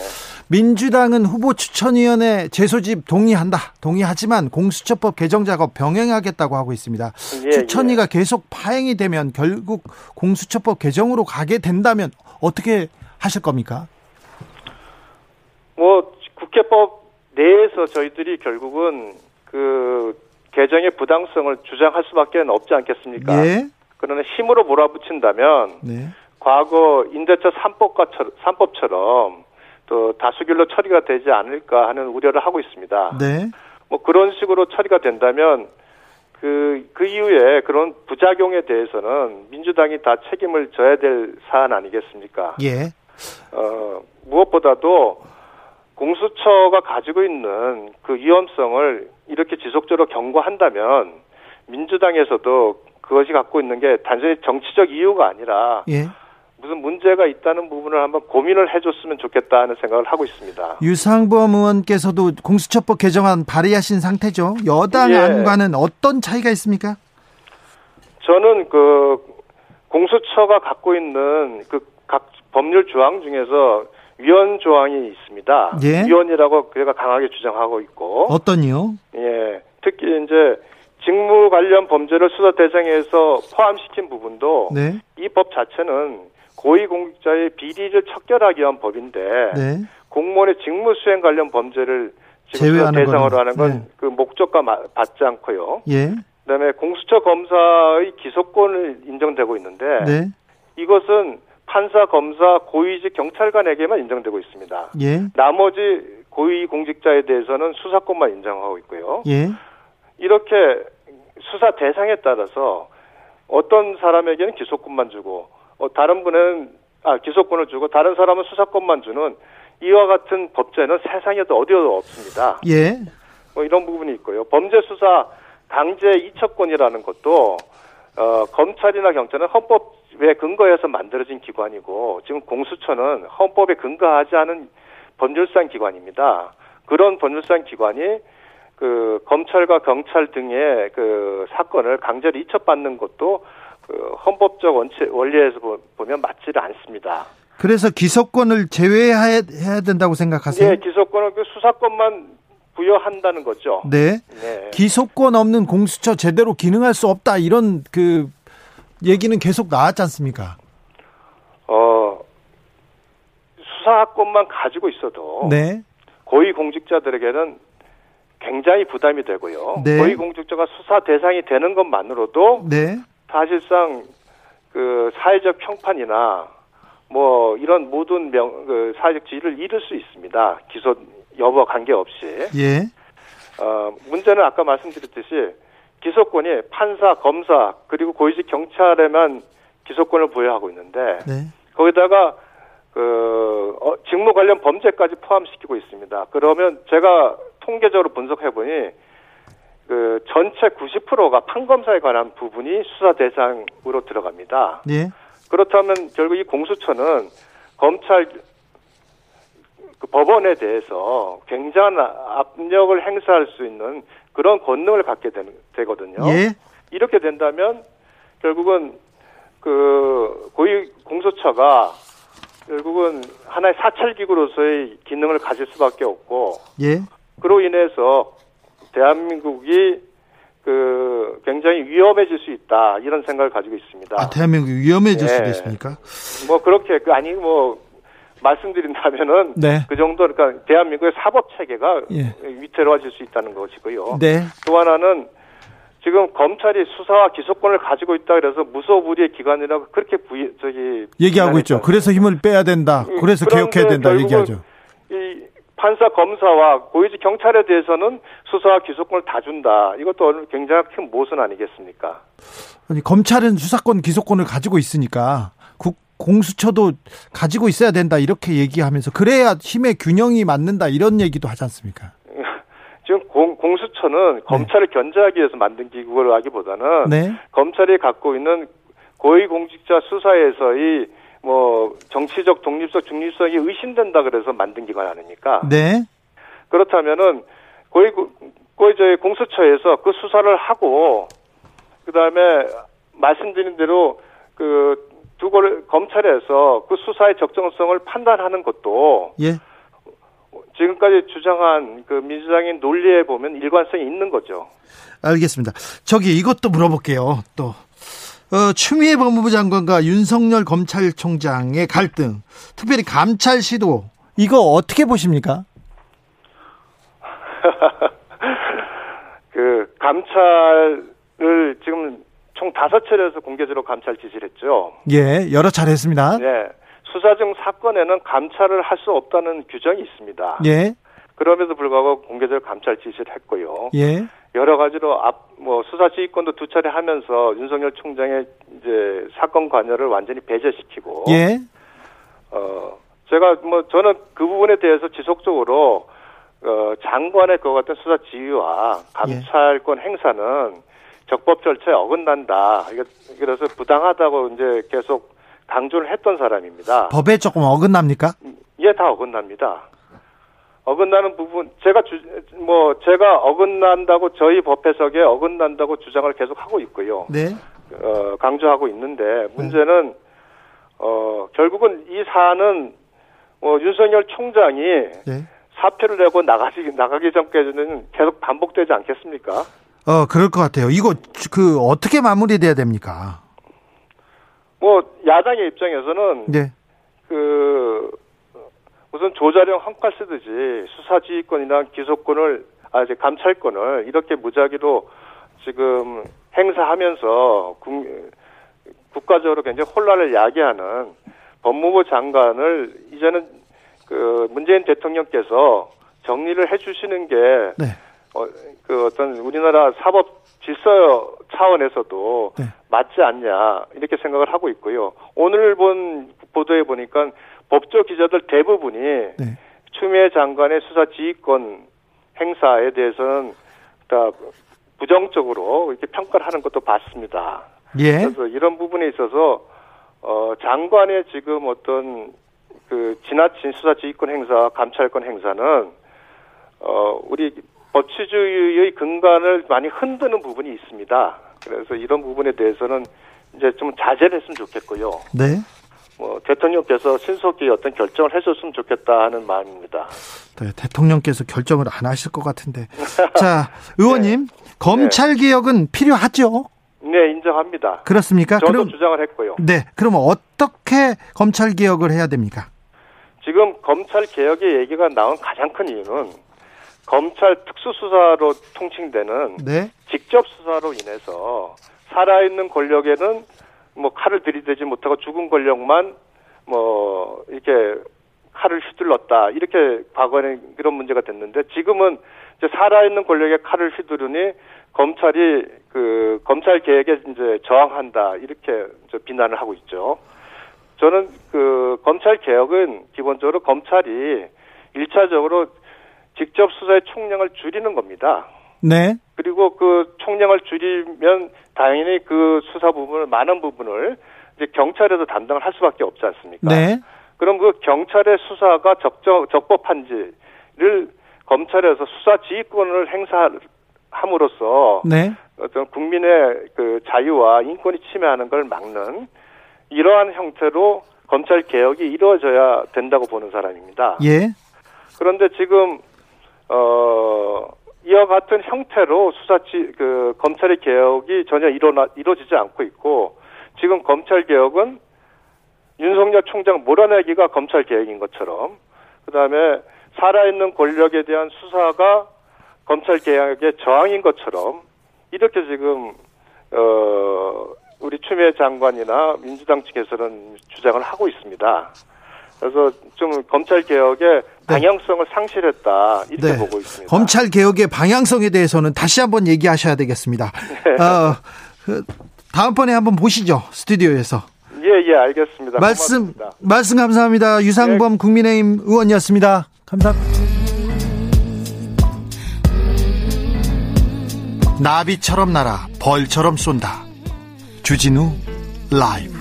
민주당은 후보 추천위원회 재소집 동의한다. 동의하지만 공수처법 개정 작업 병행하겠다고 하고 있습니다. 예, 추천위가 예. 계속 파행이 되면 결국 공수처법 개정으로 가게 된다면 어떻게 하실 겁니까?
뭐 국회법 내에서 저희들이 결국은 그 개정의 부당성을 주장할 수밖에 없지 않겠습니까? 예. 그러나 힘으로 몰아붙인다면 네. 과거 임대차 3법과 3법처럼 또 다수결로 처리가 되지 않을까 하는 우려를 하고 있습니다. 네. 뭐 그런 식으로 처리가 된다면 그, 그 이후에 그런 부작용에 대해서는 민주당이 다 책임을 져야 될 사안 아니겠습니까? 예. 어, 무엇보다도 공수처가 가지고 있는 그 위험성을 이렇게 지속적으로 경고한다면 민주당에서도 그것이 갖고 있는 게 단순히 정치적 이유가 아니라 예. 무슨 문제가 있다는 부분을 한번 고민을 해줬으면 좋겠다는 생각을 하고 있습니다.
유상범 의원께서도 공수처법 개정안 발의하신 상태죠. 여당 예. 안과는 어떤 차이가 있습니까?
저는 그 공수처가 갖고 있는 그 각 법률 조항 중에서 위헌 조항이 있습니다. 예. 위헌이라고 그가 강하게 주장하고 있고
어떤요?
예, 특히 이제 직무 관련 범죄를 수사 대상에서 포함시킨 부분도 네. 이법 자체는 고위공직자의 비리를 척결하기 위한 법인데 네. 공무원의 직무 수행 관련 범죄를 지금 대상으로 거는. 하는 건그 네. 그 목적과 맞지 않고요. 예. 그다음에 공수처 검사의 기소권을 인정되고 있는데 네. 이것은 판사, 검사, 고위직 경찰관에게만 인정되고 있습니다. 예. 나머지 고위 공직자에 대해서는 수사권만 인정하고 있고요. 예. 이렇게 수사 대상에 따라서 어떤 사람에게는 기소권만 주고 어, 다른 분은 아 기소권을 주고 다른 사람은 수사권만 주는 이와 같은 법제는 세상에도 어디에도 없습니다. 예. 뭐 이런 부분이 있고요. 범죄 수사 강제 이첩권이라는 것도 어, 검찰이나 경찰은 헌법 에 근거해서 만들어진 기관이고 지금 공수처는 헌법에 근거하지 않은 법률상 기관입니다. 그런 법률상 기관이 그 검찰과 경찰 등의 그 사건을 강제로 이첩받는 것도 그 헌법적 원체, 원리에서 보면 맞지를 않습니다.
그래서 기소권을 제외해야 된다고 생각하세요?
네, 기소권은 그 수사권만 부여한다는 거죠.
네. 네. 기소권 없는 공수처 제대로 기능할 수 없다 이런 그 얘기는 계속 나왔지 않습니까?
어 수사권만 가지고 있어도 네. 고위 공직자들에게는 굉장히 부담이 되고요. 네. 고위 공직자가 수사 대상이 되는 것만으로도 네. 사실상 그 사회적 평판이나 뭐 이런 모든 명, 그 사회적 지위를 잃을 수 있습니다. 기소 여부와 관계없이.
예.
어, 문제는 아까 말씀드렸듯이 기소권이 판사, 검사 그리고 고위직 경찰에만 기소권을 부여하고 있는데 네. 거기다가 그 어, 직무 관련 범죄까지 포함시키고 있습니다. 그러면 제가 통계적으로 분석해 보니 그 전체 90%가 판검사에 관한 부분이 수사 대상으로 들어갑니다.
네.
그렇다면 결국 이 공수처는 검찰 그 법원에 대해서 굉장한 압력을 행사할 수 있는 그런 권능을 갖게 되, 되거든요.
예.
이렇게 된다면 결국은 그 고위 공수처가 결국은 하나의 사찰 기구로서의 기능을 가질 수밖에 없고
예.
그로 인해서 대한민국이 그 굉장히 위험해질 수 있다 이런 생각을 가지고 있습니다.
아, 대한민국이 위험해질 네. 수도 있습니까?
뭐 그렇게 그 아니 뭐 말씀드린다면은 네. 그 정도 그러니까 대한민국의 사법 체계가 예. 위태로워질 수 있다는 것이고요.
네.
또 하나는 지금 검찰이 수사와 기소권을 가지고 있다 그래서 무소불위의 기관이라고 그렇게 부이 저기
얘기하고 있죠. 그래서 힘을 빼야 된다. 음, 그래서 개혁해야 된다 얘기하죠.
이 판사 검사와 고위직 경찰에 대해서는 수사와 기소권을 다 준다. 이것도 굉장히 큰 모순 아니겠습니까?
아니 검찰은 수사권 기소권을 가지고 있으니까 국 공수처도 가지고 있어야 된다 이렇게 얘기하면서 그래야 힘의 균형이 맞는다 이런 얘기도 하지 않습니까?
지금 공, 공수처는 네. 검찰을 견제하기 위해서 만든 기구라기보다는 네. 검찰이 갖고 있는 고위공직자 수사에서의 뭐 정치적 독립성 중립성이 의심된다 그래서 만든 기관 아닙니까?
네.
그렇다면은 고위 고위 저희 공수처에서 그 수사를 하고 그 다음에 말씀드린 대로 그 두고 검찰에서 그 수사의 적정성을 판단하는 것도
예.
지금까지 주장한 그 민주당의 논리에 보면 일관성이 있는 거죠.
알겠습니다. 저기 이것도 물어볼게요. 또 어, 추미애 법무부 장관과 윤석열 검찰총장의 갈등, 특별히 감찰 시도 이거 어떻게 보십니까?
그 감찰을 지금 총 다섯 차례에서 공개적으로 감찰 지시를 했죠.
예, 여러 차례 했습니다.
네. 수사 중 사건에는 감찰을 할 수 없다는 규정이 있습니다.
예.
그럼에도 불구하고 공개적 감찰 지시를 했고요.
예.
여러 가지로 앞 뭐 수사 지휘권도 두 차례 하면서 윤석열 총장의 이제 사건 관여를 완전히 배제시키고
예.
어 제가 뭐 저는 그 부분에 대해서 지속적으로 어 장관의 그 같은 수사 지휘와 감찰권 예. 행사는 적법 절차에 어긋난다. 그래서 부당하다고 이제 계속 강조를 했던 사람입니다.
법에 조금 어긋납니까?
예, 다 어긋납니다. 어긋나는 부분 제가 주, 뭐 제가 어긋난다고 저희 법 해석에 어긋난다고 주장을 계속 하고 있고요.
네.
어, 강조하고 있는데 문제는 네. 어 결국은 이 사안은 뭐 윤석열 총장이 네. 사표를 내고 나가기 나가기 전까지는 계속 반복되지 않겠습니까?
어, 그럴 것 같아요. 이거 그 어떻게 마무리돼야 됩니까?
뭐 야당의 입장에서는
네.
그 우선 조자령 한칼 쓰듯이 수사지휘권이나 기소권을 아 이제 감찰권을 이렇게 무작위로 지금 행사하면서 국, 국가적으로 굉장히 혼란을 야기하는 법무부 장관을 이제는 그 문재인 대통령께서 정리를 해주시는 게
네.
어, 그 어떤 우리나라 사법 질서 차원에서도 네. 맞지 않냐 이렇게 생각을 하고 있고요. 오늘 본 보도에 보니까 법조 기자들 대부분이 네. 추미애 장관의 수사 지휘권 행사에 대해서는 다 부정적으로 이렇게 평가를 하는 것도 봤습니다.
예.
그래서 이런 부분에 있어서 어 장관의 지금 어떤 그 지나친 수사 지휘권 행사, 감찰권 행사는 어 우리 법치주의의 근간을 많이 흔드는 부분이 있습니다. 그래서 이런 부분에 대해서는 이제 좀 자제를 했으면 좋겠고요.
네.
뭐 대통령께서 신속히 어떤 결정을 해줬으면 좋겠다 하는 마음입니다.
네, 대통령께서 결정을 안 하실 것 같은데. 자, 의원님, 네. 검찰 개혁은 필요하죠?
네, 인정합니다.
그렇습니까?
저도 그럼, 주장을 했고요.
네, 그러면 어떻게 검찰 개혁을 해야 됩니까?
지금 검찰 개혁의 얘기가 나온 가장 큰 이유는 검찰 특수수사로 통칭되는
네?
직접 수사로 인해서 살아있는 권력에는 뭐 칼을 들이대지 못하고 죽은 권력만 뭐 이렇게 칼을 휘둘렀다 이렇게 과거에는 그런 문제가 됐는데 지금은 이제 살아있는 권력에 칼을 휘두르니 검찰이 그 검찰 개혁에 이제 저항한다 이렇게 이제 비난을 하고 있죠. 저는 그 검찰 개혁은 기본적으로 검찰이 일차적으로 직접 수사의 총량을 줄이는 겁니다.
네.
그리고 그 총량을 줄이면 당연히 그 수사 부분을 많은 부분을 이제 경찰에서 담당을 할 수밖에 없지 않습니까?
네.
그럼 그 경찰의 수사가 적적 적법한지를 검찰에서 수사 지휘권을 행사함으로써 네. 어떤 국민의 그 자유와 인권이 침해하는 걸 막는 이러한 형태로 검찰 개혁이 이루어져야 된다고 보는 사람입니다.
예.
그런데 지금 어 이와 같은 형태로 수사치 그 검찰의 개혁이 전혀 일어나 이루어지지 않고 있고 지금 검찰 개혁은 윤석열 총장 몰아내기가 검찰 개혁인 것처럼 그다음에 살아있는 권력에 대한 수사가 검찰 개혁의 저항인 것처럼 이렇게 지금 어 우리 추미애 장관이나 민주당 측에서는 주장을 하고 있습니다. 그래서 좀 검찰 개혁의 네. 방향성을 네. 상실했다 이렇게 네. 보고 있습니다.
검찰 개혁의 방향성에 대해서는 다시 한번 얘기하셔야 되겠습니다. 네. 어, 그, 다음번에 한번 보시죠 스튜디오에서.
예, 예, 알겠습니다.
말씀, 고맙습니다. 말씀 감사합니다. 유상범 네. 국민의힘 의원이었습니다. 감사합니다. 나비처럼 날아 벌처럼 쏜다. 주진우 라이브.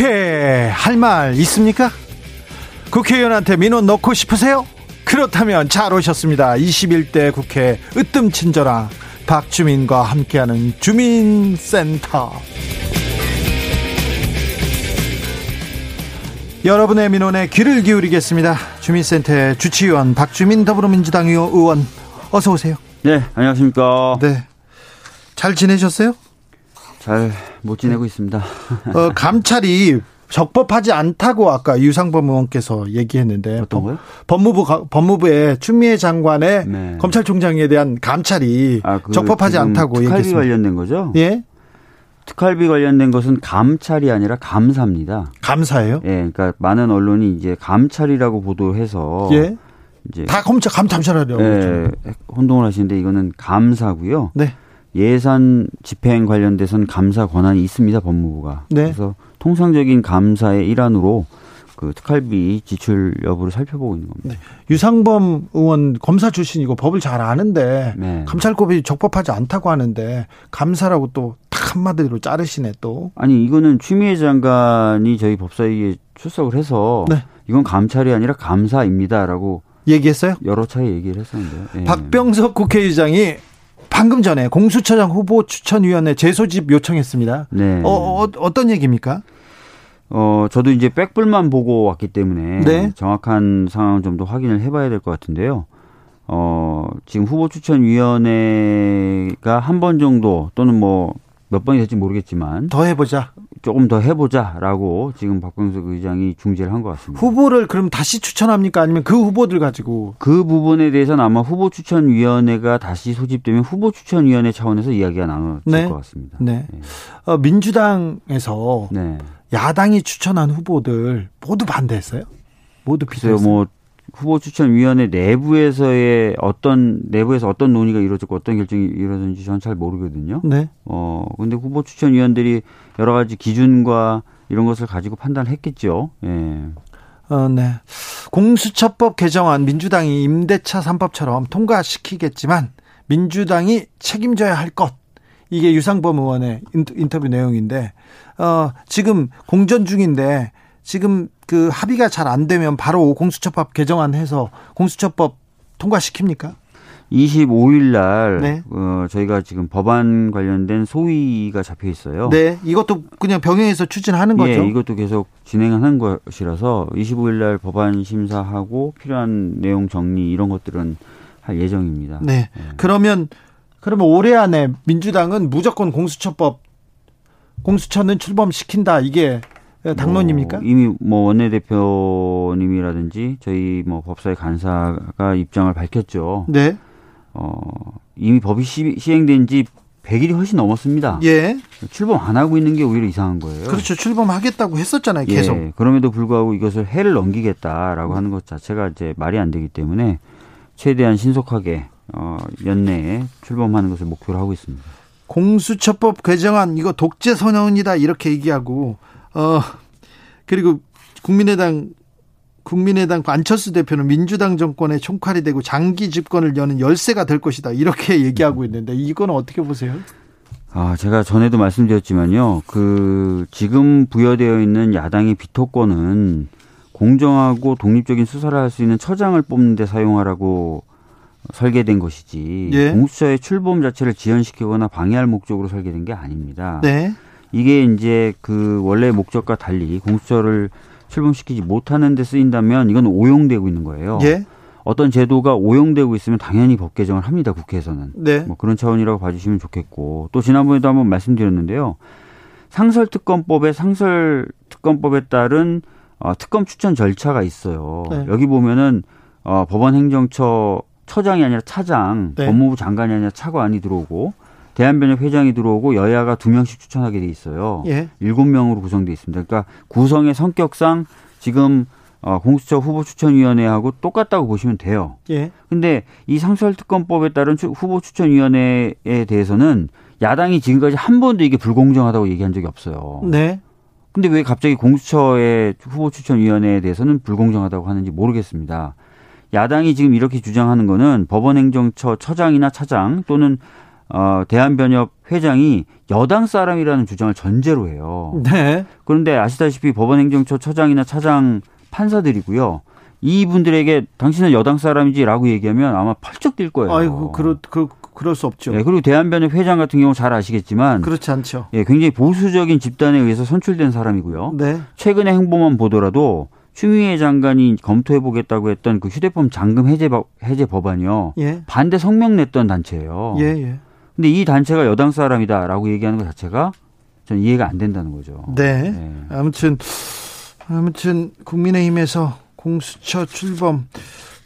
국회 할 말 있습니까? 국회의원한테 민원 넣고 싶으세요? 그렇다면 잘 오셨습니다. 21대 국회 으뜸 친절한 박주민과 함께하는 주민센터. 여러분의 민원에 귀를 기울이겠습니다. 주민센터의 주치의원 박주민 더불어민주당 의원 어서 오세요.
네, 안녕하십니까.
네. 잘 지내셨어요?
잘 못 지내고 있습니다.
어, 감찰이 적법하지 않다고 아까 유상범 의원께서 얘기했는데
어떤 거요?
법무부 법무부의 추미애 장관의 네. 검찰총장에 대한 감찰이 아, 그 적법하지 않다고
얘기했습니다. 관련된 거죠?
예.
특활비 관련된 것은 감찰이 아니라 감사입니다.
감사예요?
예, 그러니까 많은 언론이 이제 감찰이라고 보도해서
예. 이제 다 검찰 감찰하려고
예, 혼동을 하시는데 이거는 감사고요.
네.
예산 집행 관련돼서는 감사 권한이 있습니다, 법무부가.
네.
그래서 통상적인 감사의 일환으로 그 특활비 지출 여부를 살펴보고 있는 겁니다. 네.
유상범 의원 검사 출신이고 법을 잘 아는데 네. 감찰법이 적법하지 않다고 하는데 감사라고 또 딱 한마디로 자르시네 또.
아니 이거는 추미애 장관이 저희 법사위에 출석을 해서 네. 이건 감찰이 아니라 감사입니다라고
얘기했어요?
여러 차례 얘기를 했었는데요.
네. 박병석 국회의장이 방금 전에 공수처장 후보 추천위원회 재소집 요청했습니다.
네.
어, 어, 어 떤 얘기입니까?
어, 저도 이제 백불만 보고 왔기 때문에 네. 정확한 상황을 좀더 확인을 해봐야 될 것 같은데요. 어, 지금 후보 추천위원회가 한 번 정도 또는 뭐 몇 번이 될지 모르겠지만
더 해보자.
조금 더 해보자라고 지금 박병석 의장이 중재를 한 것 같습니다.
후보를 그럼 다시 추천합니까? 아니면 그 후보들 가지고?
그 부분에 대해서는 아마 후보 추천위원회가 다시 소집되면 후보 추천위원회 차원에서 이야기가 나눠질 네. 것 같습니다.
네. 네. 어, 민주당에서 네. 야당이 추천한 후보들 모두 반대했어요? 모두 비슷했어요?
뭐 후보 추천위원회 내부에서의 어떤 내부에서 어떤 논의가 이루어졌고 어떤 결정이 이루어졌는지 저는 잘 모르거든요.
네.
어 근데 후보 추천위원들이 여러 가지 기준과 이런 것을 가지고 판단했겠죠. 예.
어, 네. 공수처법 개정안 민주당이 임대차 3법처럼 통과시키겠지만 민주당이 책임져야 할 것. 이게 유상범 의원의 인터뷰 내용인데 어, 지금 공전 중인데 지금 그 합의가 잘 안 되면 바로 공수처법 개정안 해서 공수처법 통과시킵니까?
25일 날 네. 어, 저희가 지금 법안 관련된 소위가 잡혀 있어요.
네, 이것도 그냥 병행해서 추진하는 거죠.
예, 이것도 계속 진행하는 것이라서 25일 날 법안 심사하고 필요한 내용 정리 이런 것들은 할 예정입니다.
네. 네. 그러면 그러면 올해 안에 민주당은 무조건 공수처법 공수처는 출범시킨다 이게 당론입니까?
뭐 이미 뭐 원내대표님이라든지 저희 뭐 법사위 간사가 입장을 밝혔죠.
네.
어, 이미 법이 시, 시행된 지 100일이 훨씬 넘었습니다. 예. 출범 안 하고 있는 게 오히려 이상한 거예요.
그렇죠. 출범하겠다고 했었잖아요. 예. 계속. 예.
그럼에도 불구하고 이것을 해를 넘기겠다라고 하는 것 자체가 이제 말이 안 되기 때문에 최대한 신속하게 어, 연내에 출범하는 것을 목표로 하고 있습니다.
공수처법 개정안 이거 독재 선언이다 이렇게 얘기하고 어 그리고 국민의당 국민의당 안철수 대표는 민주당 정권의 총칼이 되고 장기 집권을 여는 열쇠가 될 것이다 이렇게 얘기하고 있는데 이건 어떻게 보세요?
아 제가 전에도 말씀드렸지만요 그 지금 부여되어 있는 야당의 비토권은 공정하고 독립적인 수사를 할 수 있는 처장을 뽑는데 사용하라고 설계된 것이지 예. 공수처의 출범 자체를 지연시키거나 방해할 목적으로 설계된 게 아닙니다. 네. 이게 이제 그 원래 목적과 달리 공수처를 출범시키지 못하는 데 쓰인다면 이건 오용되고 있는 거예요. 예. 어떤 제도가 오용되고 있으면 당연히 법 개정을 합니다. 국회에서는. 네. 뭐 그런 차원이라고 봐주시면 좋겠고 또 지난번에도 한번 말씀드렸는데요. 상설특검법의 상설특검법에 따른 어, 특검 추천 절차가 있어요. 네. 여기 보면은 어, 법원행정처 처장이 아니라 차장, 네. 법무부 장관이 아니라 차관이 들어오고 대한변협 회장이 들어오고 여야가 두 명씩 추천하게 돼 있어요. 예. 일곱 예. 명으로 구성돼 있습니다. 그러니까 구성의 성격상 지금 어, 공수처 후보 추천위원회하고 똑같다고 보시면 돼요. 예. 근데 이 상설특검법에 따른 후보 추천위원회에 대해서는 야당이 지금까지 한 번도 이게 불공정하다고 얘기한 적이 없어요. 네. 근데 왜 갑자기 공수처의 후보 추천위원회에 대해서는 불공정하다고 하는지 모르겠습니다. 야당이 지금 이렇게 주장하는 거는 법원행정처 처장이나 차장 또는 어, 대한변협 회장이 여당 사람이라는 주장을 전제로 해요. 네. 그런데 아시다시피 법원행정처 처장이나 차장 판사들이고요. 이분들에게 당신은 여당 사람이지라고 얘기하면 아마 펄쩍 뛸 거예요.
아이고, 그럴, 그, 그럴 수 없죠.
네, 그리고 대한변협 회장 같은 경우 잘 아시겠지만
그렇지 않죠.
예, 굉장히 보수적인 집단에 의해서 선출된 사람이고요. 네. 최근의 행보만 보더라도 추미애 장관이 검토해 보겠다고 했던 그 휴대폰 잠금 해제 해제 법안이요. 예. 반대 성명 냈던 단체예요. 예, 예. 근데 이 단체가 여당 사람이다라고 얘기하는 것 자체가 전 이해가 안 된다는 거죠.
네. 네. 아무튼 아무튼 국민의힘에서 공수처 출범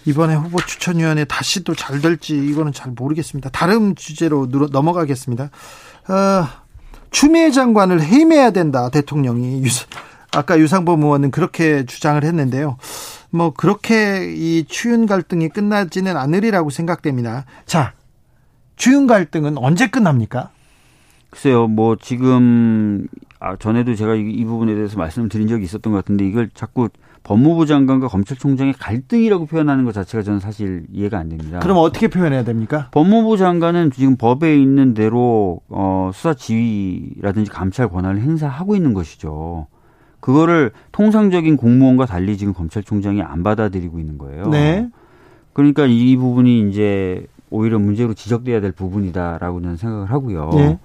이번에 후보 추천위원회 다시 또 잘 될지 이거는 잘 모르겠습니다. 다른 주제로 넘어가겠습니다. 어, 추미애 장관을 해임해야 된다 대통령이 아까 유상범 의원은 그렇게 주장을 했는데요. 뭐 그렇게 이 추윤 갈등이 끝나지는 않으리라고 생각됩니다. 자, 추윤 갈등은 언제 끝납니까?
글쎄요, 뭐 지금 아 전에도 제가 이, 이 부분에 대해서 말씀을 드린 적이 있었던 것 같은데 이걸 자꾸 법무부 장관과 검찰총장의 갈등이라고 표현하는 것 자체가 저는 사실 이해가 안 됩니다.
그럼 어떻게 표현해야 됩니까?
법무부 장관은 지금 법에 있는 대로 어, 수사 지휘라든지 감찰 권한을 행사하고 있는 것이죠. 그거를 통상적인 공무원과 달리 지금 검찰총장이 안 받아들이고 있는 거예요. 네. 그러니까 이 부분이 이제 오히려 문제로 지적돼야 될 부분이다라고 저는 생각을 하고요. 네.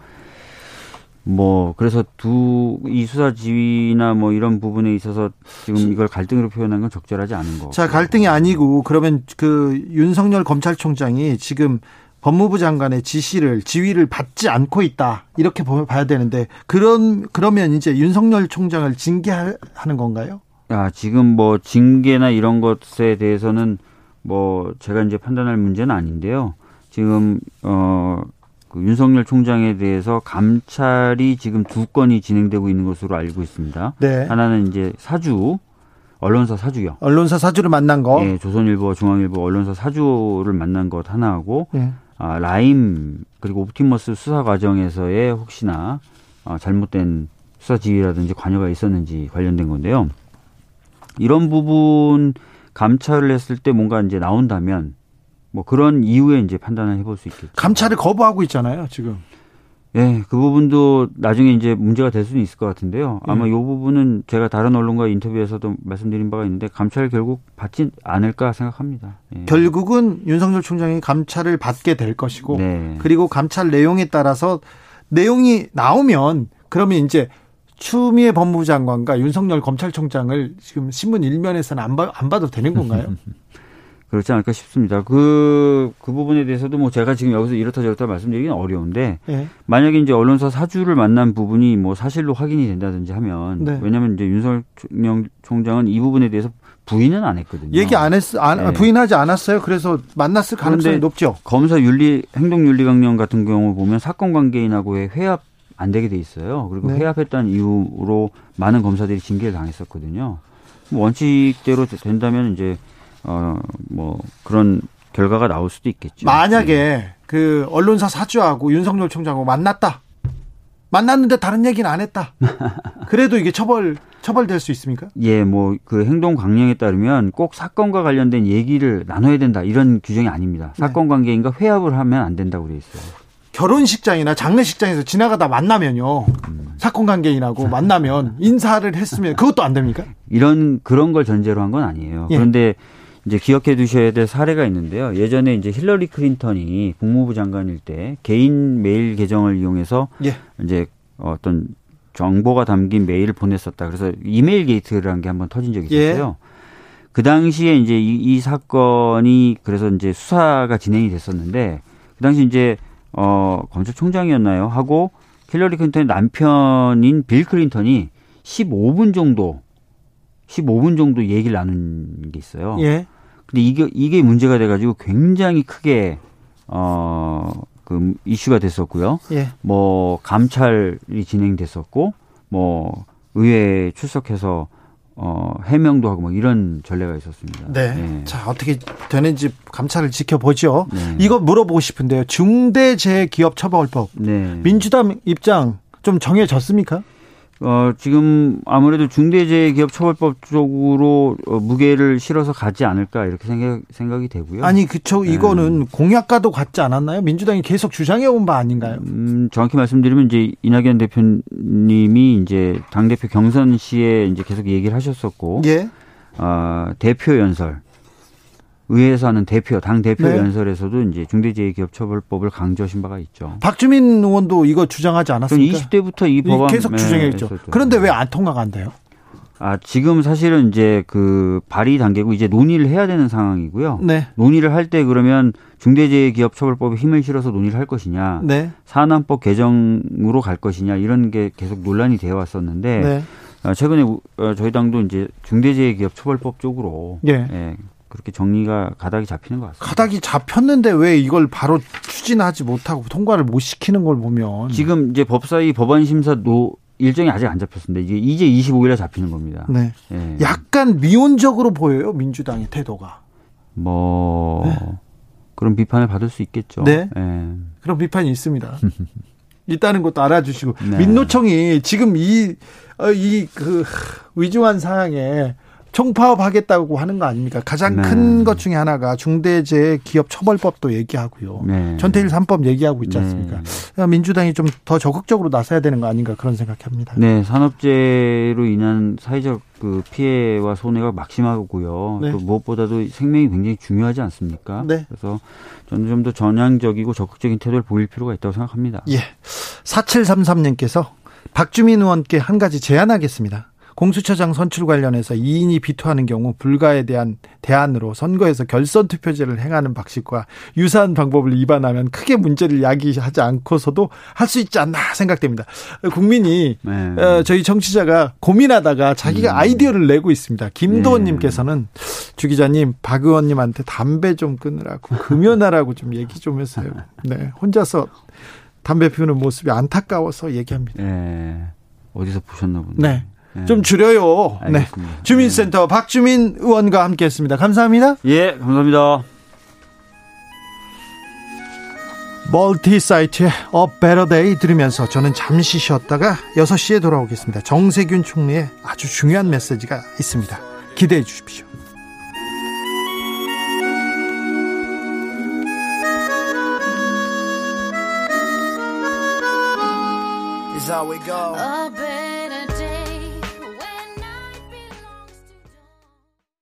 뭐 그래서 두 이 수사 지휘나 뭐 이런 부분에 있어서 지금 이걸 갈등으로 표현한 건 적절하지 않은 거.
자 갈등이 아니고 그러면 그 윤석열 검찰총장이 지금 법무부 장관의 지시를 지휘를 받지 않고 있다 이렇게 봐야 되는데 그런 그러면 이제 윤석열 총장을 징계하는 건가요?
아 지금 뭐 징계나 이런 것에 대해서는 뭐 제가 이제 판단할 문제는 아닌데요. 지금 어. 그 윤석열 총장에 대해서 감찰이 지금 두 건이 진행되고 있는 것으로 알고 있습니다. 네. 하나는 이제 사주 언론사 사주요.
언론사 사주를 만난 거.
예, 조선일보, 중앙일보 언론사 사주를 만난 것 하나하고 네. 아, 라임 그리고 옵티머스 수사 과정에서의 혹시나 어, 잘못된 수사 지휘라든지 관여가 있었는지 관련된 건데요. 이런 부분 감찰을 했을 때 뭔가 이제 나온다면 뭐 그런 이후에 이제 판단을 해볼 수 있겠죠.
감찰을 거부하고 있잖아요, 지금.
예, 그 부분도 나중에 이제 문제가 될 수는 있을 것 같은데요. 아마 예. 이 부분은 제가 다른 언론과 인터뷰에서도 말씀드린 바가 있는데 감찰 결국 받지 않을까 생각합니다.
예. 결국은 윤석열 총장이 감찰을 받게 될 것이고, 네. 그리고 감찰 내용에 따라서 내용이 나오면 그러면 이제 추미애 법무부 장관과 윤석열 검찰총장을 지금 신문 일면에서는 안, 봐, 안 봐도 되는 건가요?
그렇지 않을까 싶습니다. 그, 그 부분에 대해서도 뭐 제가 지금 여기서 이렇다 저렇다 말씀드리기는 어려운데 네. 만약에 이제 언론사 사주를 만난 부분이 뭐 사실로 확인이 된다든지 하면 네. 왜냐하면 이제 윤석열 총장은 이 부분에 대해서 부인은 안 했거든요.
얘기 안 했, 안, 네. 부인하지 않았어요. 그래서 만났을 가능성이 높죠.
검사 윤리 행동윤리 강령 같은 경우 보면 사건 관계인하고의 회합 안 되게 돼 있어요. 그리고 네. 회합했다는 이유로 많은 검사들이 징계를 당했었거든요. 뭐 원칙대로 된다면 이제 어뭐 그런 결과가 나올 수도 있겠죠.
만약에 네. 그 언론사 사주하고 윤석열 총장하고 만났다. 만났는데 다른 얘기는 안 했다. 그래도 이게 처벌 처벌될 수 있습니까?
예, 뭐 그 행동 강령에 따르면 꼭 사건과 관련된 얘기를 나눠야 된다 이런 규정이 아닙니다. 네. 사건 관계인가 회합을 하면 안 된다고 돼 있어요.
결혼식장이나 장례식장에서 지나가다 만나면요. 음. 사건 관계인하고 만나면 인사를 했으면 그것도 안 됩니까?
이런 그런 걸 전제로 한 건 아니에요. 예. 그런데 이제 기억해 두셔야 될 사례가 있는데요. 예전에 이제 힐러리 클린턴이 국무부 장관일 때 개인 메일 계정을 이용해서 예. 이제 어떤 정보가 담긴 메일을 보냈었다. 그래서 이메일 게이트라는 게 한번 터진 적이 예. 있었어요. 예. 그 당시에 이제 이, 이 사건이 그래서 이제 수사가 진행이 됐었는데 그 당시 이제 어 검찰총장이었나요? 하고 힐러리 클린턴의 남편인 빌 클린턴이 15분 정도 15분 정도 얘기를 나눈 게 있어요. 예. 근데 이게 이게 문제가 돼 가지고 굉장히 크게 어그 이슈가 됐었고요. 예. 뭐 감찰이 진행됐었고 뭐 의회에 출석해서 어, 해명도 하고 뭐 이런 전례가 있었습니다.
네. 네. 자, 어떻게 되는지 감찰을 지켜보죠. 네. 이거 물어보고 싶은데요. 중대재해기업처벌법. 네. 민주당 입장 좀 정해졌습니까?
어, 지금 아무래도 중대재해기업처벌법 쪽으로 어, 무게를 실어서 가지 않을까 이렇게 생각, 생각이 되고요.
아니, 그쵸. 네. 이거는 공약과도 같지 않았나요? 민주당이 계속 주장해 온 바 아닌가요?
음, 정확히 말씀드리면 이제 이낙연 대표님이 이제 당 대표 경선 시에 이제 계속 얘기를 하셨었고. 예. 어, 대표 연설. 의회에서 하는 대표, 당 대표 네. 연설에서도 이제 중대재해기업처벌법을 강조하신 바가 있죠.
박주민 의원도 이거 주장하지 않았습니까?
20대부터 이 법안
계속 주장했죠. 그런데 왜 안 통과가 안 돼요?
아, 지금 사실은 이제 그 발의 단계고 이제 논의를 해야 되는 상황이고요. 네. 논의를 할 때 그러면 중대재해기업처벌법에 힘을 실어서 논의를 할 것이냐, 네. 산안법 개정으로 갈 것이냐 이런 게 계속 논란이 되어 왔었는데 네. 아, 최근에 어, 저희 당도 이제 중대재해기업처벌법 쪽으로 예. 예, 그렇게 정리가 가닥이 잡히는 것 같습니다.
가닥이 잡혔는데 왜 이걸 바로 추진하지 못하고 통과를 못 시키는 걸 보면
지금 이제 법사위 법안 심사 노 일정이 아직 안 잡혔습니다. 이제 이제 25일에 잡히는 겁니다. 네.
네. 약간 미온적으로 보여요 민주당의 태도가.
뭐 네. 그런 비판을 받을 수 있겠죠.
네. 네. 그런 비판이 있습니다. 있다는 것도 알아주시고 네. 민노총이 지금 이 이그 어, 위중한 사항에 총파업하겠다고 하는 거 아닙니까? 가장 네. 큰것 중에 하나가 중대재해기업처벌법도 얘기하고요. 네. 전태일 3법 얘기하고 있지 네. 않습니까? 네. 민주당이 좀 더 적극적으로 나서야 되는 거 아닌가 그런 생각합니다.
네, 산업재해로 인한 사회적 그 피해와 손해가 막심하고요. 네. 또 무엇보다도 생명이 굉장히 중요하지 않습니까? 네. 그래서 저는 좀 더 전향적이고 적극적인 태도를 보일 필요가 있다고 생각합니다.
예. 4733님께서 박주민 의원께 한 가지 제안하겠습니다. 공수처장 선출 관련해서 2인이 비토하는 경우 불가에 대한 대안으로 선거에서 결선 투표제를 행하는 방식과 유사한 방법을 위반하면 크게 문제를 야기하지 않고서도 할 수 있지 않나 생각됩니다. 국민이 네. 어, 저희 정치자가 고민하다가 자기가 음. 아이디어를 내고 있습니다. 김도원님께서는 네. 주 기자님 박 의원님한테 담배 좀 끊으라고 금연하라고 좀 얘기 좀 했어요. 네, 혼자서 담배 피우는 모습이 안타까워서 얘기합니다. 네.
어디서 보셨나 보네.
네. 네. 좀 줄여요. 네. 알겠습니다. 네. 주민센터 박주민 의원과 함께했습니다. 감사합니다.
예, 감사합니다.
멀티 사이트의 A Better Day 들으면서 저는 잠시 쉬었다가 6시에 돌아오겠습니다. 정세균 총리의 아주 중요한 메시지가 있습니다. 기대해 주십시오. how we go.